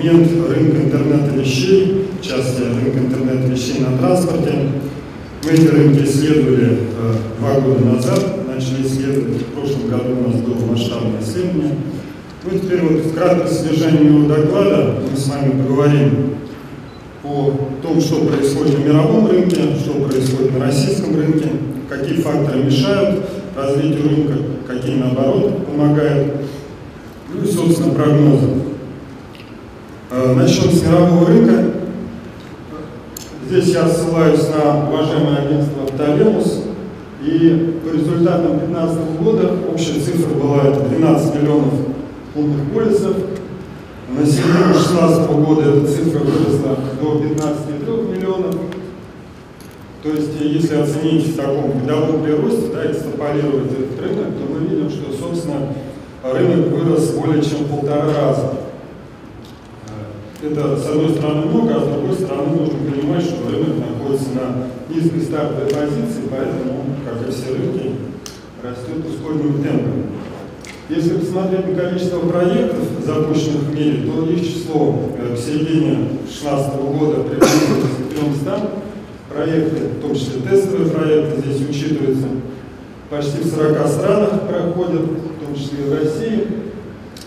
сегмент рынка интернета вещей, в частности рынка интернета вещей на транспорте. Мы эти рынки исследовали э, два года назад, начали исследовать. В прошлом году у нас было масштабное исследование. Ну и теперь вот в краткое содержание моего доклада мы с вами поговорим о том, что происходит на мировом рынке, что происходит на российском рынке, какие факторы мешают развитию рынка, какие наоборот помогают. Ну и, собственно, прогнозы. Э, Начнем с мирового рынка. Здесь я ссылаюсь на уважаемое агентство «Талемус». И по результатам 2015 года общая цифра была это 12 миллионов пунктных полисов. На середину 2016 года эта цифра выросла до 15,3 миллионов. То есть, если оценить в таком годовом приросте, да, экстраполировать этот рынок, то мы видим, что, собственно, рынок вырос более чем в полтора раза. Это, с одной стороны, много, а с другой стороны, нужно понимать, что рынок находится на низкой стартовой позиции, поэтому, как и все рынки, растет ускоренным темпом. Если посмотреть на количество проектов, запущенных в мире, то их число э, к середине 2016 года приблизилось к 300 проекты, в том числе тестовые проекты здесь учитываются. Почти в 40 странах проходят, в том числе и в России.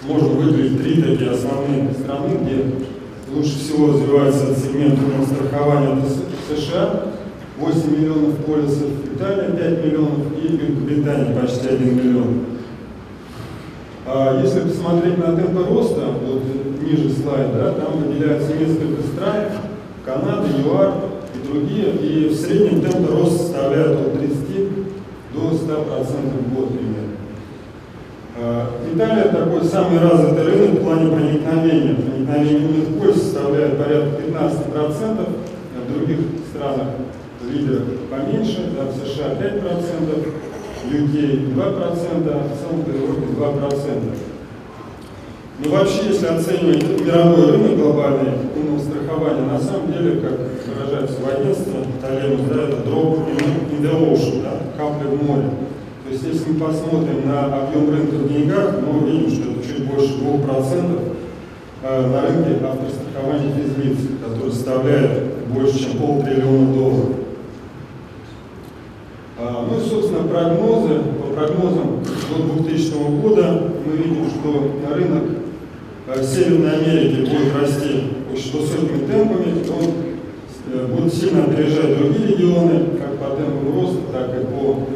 Можно выделить три такие основные страны, где лучше всего развивается сегмент страхования. Это США, 8 миллионов полисов, Италия 5 миллионов и Великобритания почти 1 миллион. А если посмотреть на темпы роста, вот ниже слайда, да, там выделяется несколько стран, Канада, ЮАР и другие, и в среднем темпы роста составляют от 30 до 100% в год примерно. А, Италия такой самый развитый рынок в плане проникновения. Проникновение умных полис составляет порядка 15%, а в других странах лидерах поменьше, да, в США 5%, UK 2%, а в целом по Европе 2%. Но вообще, если оценивать мировой рынок глобальный умного страхования, на самом деле, как выражается в агентстве, Талемус, да, это drop in the ocean, да, капля в море. Есть, если мы посмотрим на объем рынка в деньгах, мы увидим, что это чуть больше 2% э, на рынке автострахования физлиц, который составляет больше, чем полтриллиона долларов. А, ну и, собственно, прогнозы. По прогнозам до 2000 года мы видим, что рынок э, Северной Америки будет расти очень высокими темпами, он э, будет сильно опережать другие регионы, как по темпам роста, так и по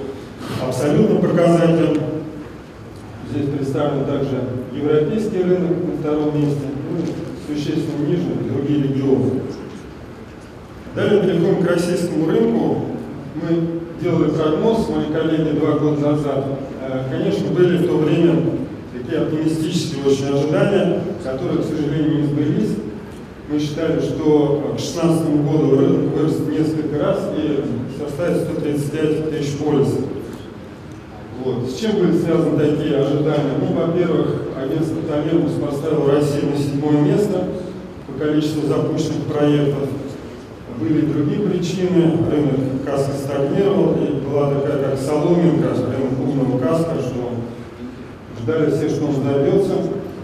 абсолютным показателям. Здесь представлен также европейский рынок на втором месте, ну, существенно ниже другие регионы. Далее переходим к российскому рынку. Мы делали прогноз, мои коллеги два года назад, э, конечно, были в то время такие оптимистические очень ожидания, которые, к сожалению, не сбылись. Мы считали, что к 2016 году рынок вырастет несколько раз и составит 135 тысяч полисов. Вот. С чем были связаны такие ожидания? Ну, во-первых, агентство Талемус поставило Россию на седьмое место по количеству запущенных проектов были другие причины. Рынок каска стагнировал, и была такая как соломинка, рынок умного каска, что ждали все, что он добьется.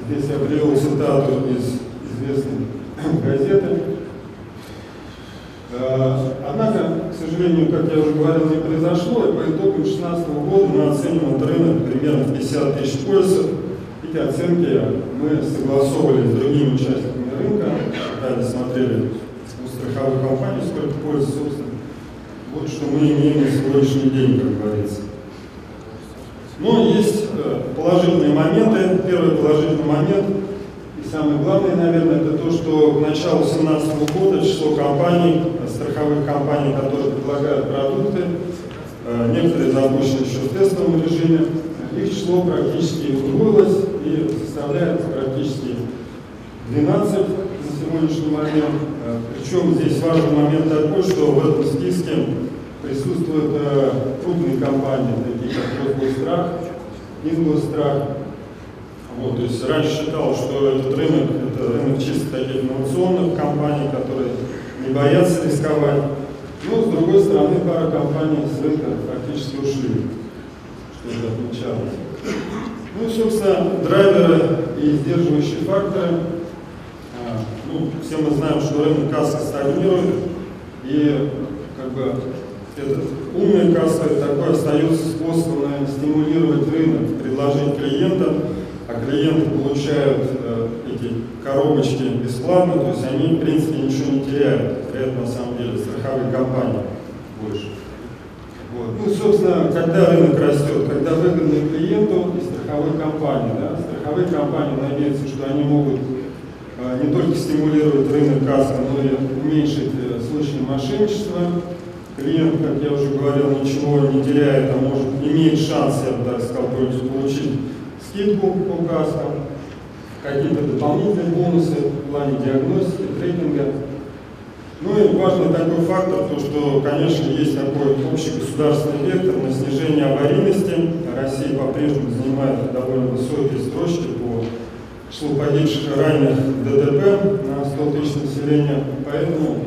Здесь я привел цитату из известной газеты. Э, однако, сожалению, как я уже говорил, не произошло, и по итогам 2016 года мы оцениваем рынок примерно в 50 тысяч поясов. Эти оценки мы согласовывали с другими участниками рынка, далее смотрели страховых компаний, сколько пользы, собственно. Вот что мы имеем на сегодняшний день, как говорится. Но есть э, положительные моменты. Первый положительный момент, и самый главный, наверное, это то, что к началу 2017 года число компаний, страховых компаний, которые предлагают продукты, э, некоторые запущены еще в тестовом режиме, их число практически удвоилось и составляет практически 12 на сегодняшний момент. Э, Причем здесь важный момент такой, что в этом списке присутствуют э, крупные компании, такие как Росгострах, Ингосстрах. Вот, то есть раньше считал, что этот рынок это рынок чисто таких инновационных компаний, которые не боятся рисковать. Но с другой стороны, пара компаний с рынка фактически ушли, что это отмечалось. Ну собственно, драйверы и сдерживающие факторы все мы знаем, что рынок кассы стагнирует, и как бы этот умный касса такой остается способом наверное, стимулировать рынок, предложить клиентам, а клиенты получают э, эти коробочки бесплатно, то есть они, в принципе, ничего не теряют. Это на самом деле страховые компании больше. Вот. Ну, собственно, когда рынок растет, когда выгодно клиенту и страховой компании. Да? Страховые компании надеются, что они могут э, не только стимулировать рынок кассы, но и уменьшить э, случаи мошенничества. Клиент, как я уже говорил, ничего не теряет, а может иметь шанс, я бы так сказал, получить скидку по каскам, какие-то дополнительные бонусы в плане диагностики, трейдинга. Ну и важный такой фактор, то что, конечно, есть такой общий государственный вектор на снижение аварийности. Россия по-прежнему занимает довольно высокие строчки по числу погибших и ДТП на 100 тысяч населения. Поэтому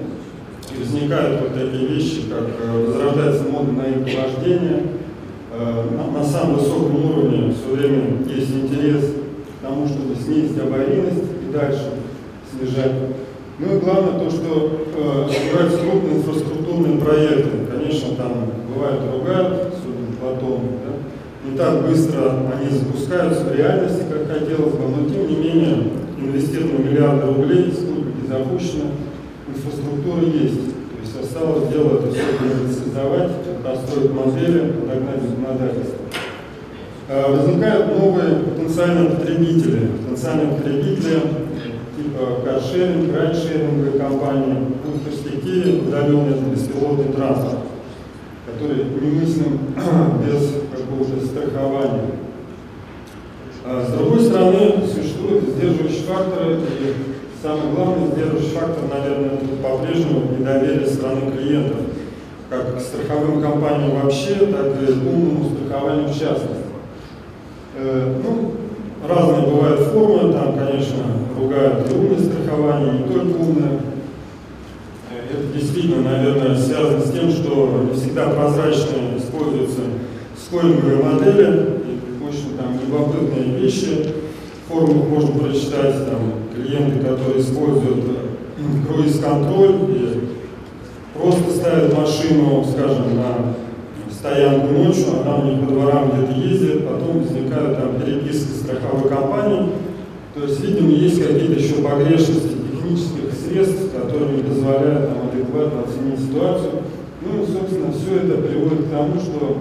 возникают вот такие вещи, как э, возрождается мода на вождение. Э, на, на самом высоком уровне все время есть интерес к тому, чтобы снизить аварийность и дальше снижать ну и главное то, что э, крупные инфраструктурные проекты. Конечно, там бывает ругают, особенно потом, да? не так быстро они запускаются в реальности, как хотелось бы, но тем не менее инвестированы миллиарды рублей, спутники запущены, инфраструктура есть. Есть осталось дело это все монетизовать, построить модели, догнать законодательство. Э, возникают новые потенциальные потребители. Потенциальные потребители типа каршеринг, райдшеринговые компании, в перспективе удаленный беспилотный транспорт, который немыслим без какого-то страхования. А с другой стороны, существуют сдерживающие факторы, и самый главный сдерживающий фактор, наверное, по-прежнему недоверие стороны клиентов, как к страховым компаниям вообще, так и умному страхованию в частности. Э, ну, разные бывают формы, там, конечно, ругают и умное страхование, и не только умное. Это действительно, наверное, связано с тем, что не всегда прозрачно используются скоринговые модели, и очень там любопытные вещи. Форумах можно прочитать там, клиенты, которые используют э, круиз-контроль и просто ставят машину, скажем, на стоянку ночью, она у них по дворам где-то ездит, потом возникают там переписки страховой компании. То есть, видимо, есть какие-то еще погрешности технических средств, которые не позволяют нам адекватно оценить ситуацию. Ну и, собственно, все это приводит к тому, что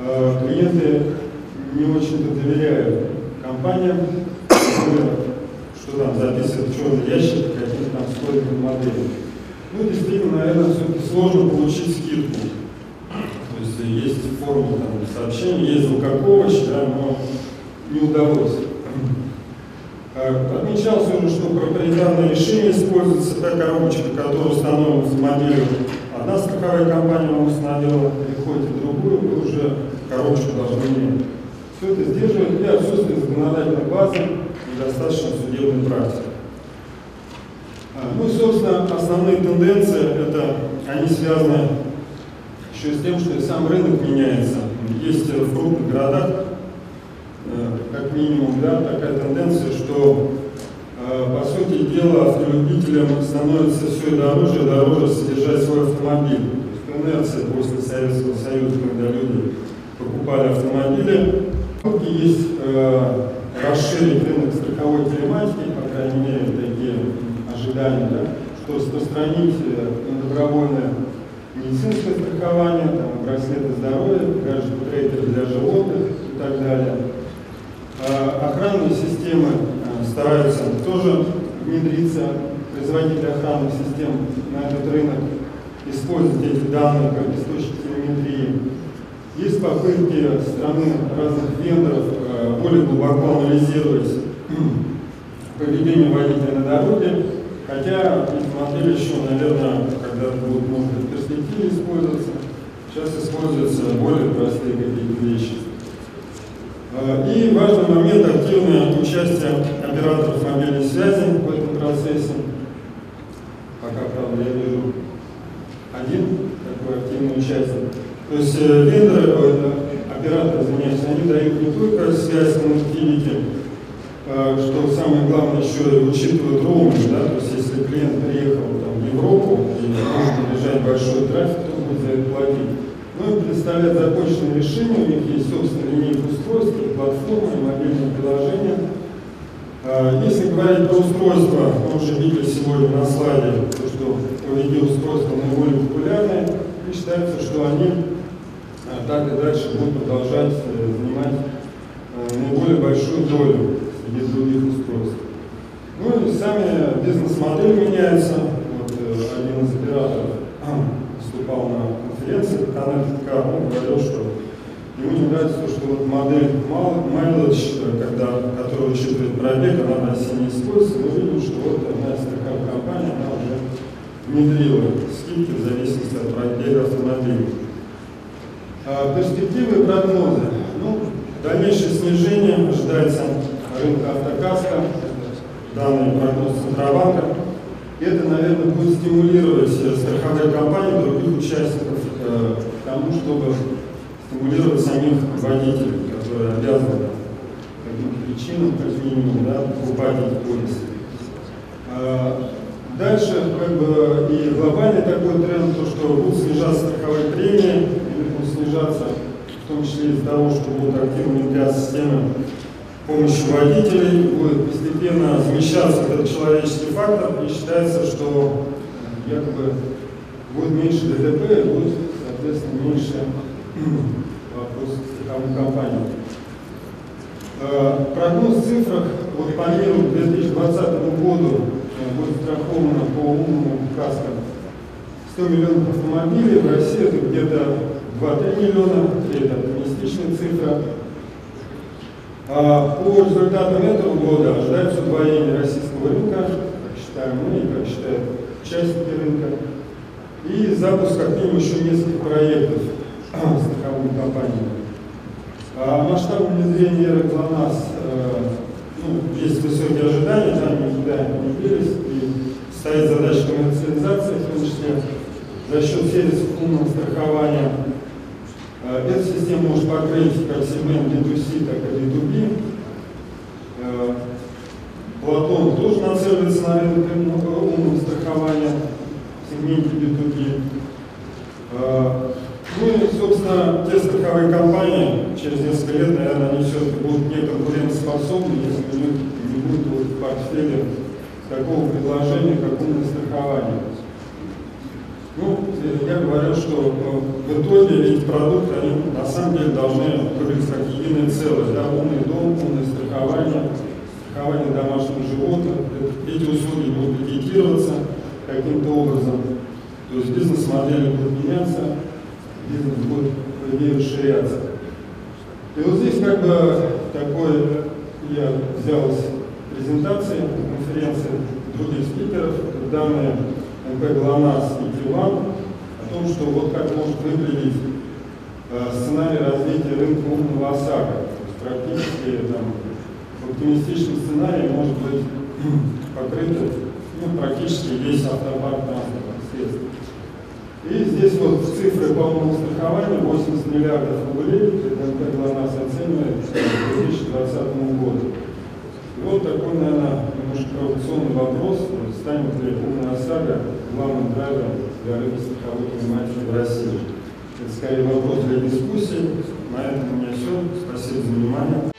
э, клиенты не очень-то доверяют компаниям, что там записывают в черный ящик, какие-то там скоринговые модели. Ну, действительно, наверное, все-таки сложно получить скидку есть форма там, сообщения, есть звуковоч, да, но не удалось. А, отмечался уже, что проприетарное решение используется та коробочка, которая установлена в модели. Одна страховая компания установила, приходите в другую, вы уже коробочку должны. Все это сдерживает и отсутствие законодательной базы и достаточно судебной практики. А, ну и, собственно, основные тенденции, это они связаны еще с тем, что и сам рынок меняется. Есть в крупных городах, э, как минимум, да, такая тенденция, что э, по сути дела автолюбителям становится все дороже и дороже содержать свой автомобиль. То есть инерция после Советского Союза, когда люди покупали автомобили. Есть э, расширить рынок страховой телематики, по крайней мере, такие ожидания, да, что распространить э, добровольное медицинское страхование, там, браслеты здоровья, гаджеты трейдеры для животных и так далее. А, охранные системы а, стараются тоже внедриться, производители охранных систем на этот рынок, использовать эти данные как источник телеметрии. Есть попытки со стороны разных вендоров а, более глубоко анализировать поведение водителя на дороге, хотя эти модели еще, наверное, когда-то будут, может быть, перспективе использоваться. Сейчас используются более простые какие-то вещи. А, и важный момент – активное участие операторов мобильной связи в этом процессе. Пока, правда, я вижу один такой активный участник. То есть э, вендоры, операторы, извиняюсь, они дают не только связь connectivity, э, что самое главное еще учитывают роуминг, да, то есть если клиент приехал там, в Европу и нужно бежать большой трафик, то будет за это платить. Ну и представляет законченное решение, у них есть собственная линейка устройств, платформа и мобильное приложение. А, если говорить про устройства, мы уже видели сегодня на слайде, то, что видеоустройства наиболее популярные, и считается, что они а, так и дальше будут продолжать э, занимать э, наиболее большую долю среди других устройств. Ну и сами бизнес-модели меняются. Вот, э, один из операторов выступал на конференции Connect Car, он говорил, что ему не нравится то, что вот модель mileage, когда, которая учитывает пробег, она в России не используется. Мы видим, что вот одна из таких компаний, она уже внедрила скидки в зависимости от пробега автомобиля. А, перспективы и прогнозы. Ну, дальнейшее снижение ожидается рынка автокаска, данные прогноз Центробанка. Это, наверное, будет стимулировать страховые компании других участников э, к тому, чтобы стимулировать самих водителей, которые обязаны по каким-то причинам, как минимум, да, покупать эти полисы. А, дальше, как бы, и глобальный такой тренд, то, что будут снижаться страховые премии, будут снижаться, в том числе из-за того, что будут активно внедряться системы помощи водителей, будет постепенно замещаться этот человеческий фактор, и считается, что якобы будет меньше ДТП, и будет, соответственно, меньше вопрос страховой компании. Э, прогноз в цифрах вот по миру к 2020 году э, будет страховано по умному каскам 100 миллионов автомобилей, в России это где-то 2-3 миллиона, это оптимистичная цифра. А по результатам этого года ожидается удвоение российского рынка, как считаем мы и как считают участники рынка, и запуск как минимум еще нескольких проектов страховыми компаниями. А масштаб внедрения эры ГЛОНАСС, э, ну, есть высокие ожидания, там никуда не делись, и стоит задача коммерциализации, в том числе за счет сервисов умного страхования. Э, эта система может покрыть как сегмент B2C, так и B2B. Э, Платон тоже нацеливается на рынок умного страхования в сегменте B2B. Ну и, собственно, те страховые компании через несколько лет, наверное, они все-таки будут неконкурентоспособны, если у них не будет в портфеле такого предложения, как умное страхование. Ну, я говорю, что э, в итоге эти продукты, они на самом деле должны выглядеть как единое целое. Да? Умный дом, умное страхование, страхование домашних животных. Эти услуги будут пакетироваться каким-то образом. То есть бизнес-модели будут меняться, бизнес будет, идее, расширяться. И вот здесь как бы такой, я взял из презентации, конференции других спикеров, данные МП ГЛОНАСС и ТИЛАН о том, что вот как может выглядеть э, сценарий развития рынка умного ОСАГО. То есть практически там, в оптимистичном сценарии может быть покрыт ну, практически весь автопарк транспортных средств. И здесь вот цифры по умному страхованию 80 миллиардов рублей, КНП ГЛОНАСС оценивает к 2020 году. И вот такой, наверное, немножко провокационный вопрос, станет ли умная ОСАГО главным драйвером для рынка страховых предпринимателей в России. Это скорее вопрос для дискуссии. На этом у меня все. Спасибо за внимание.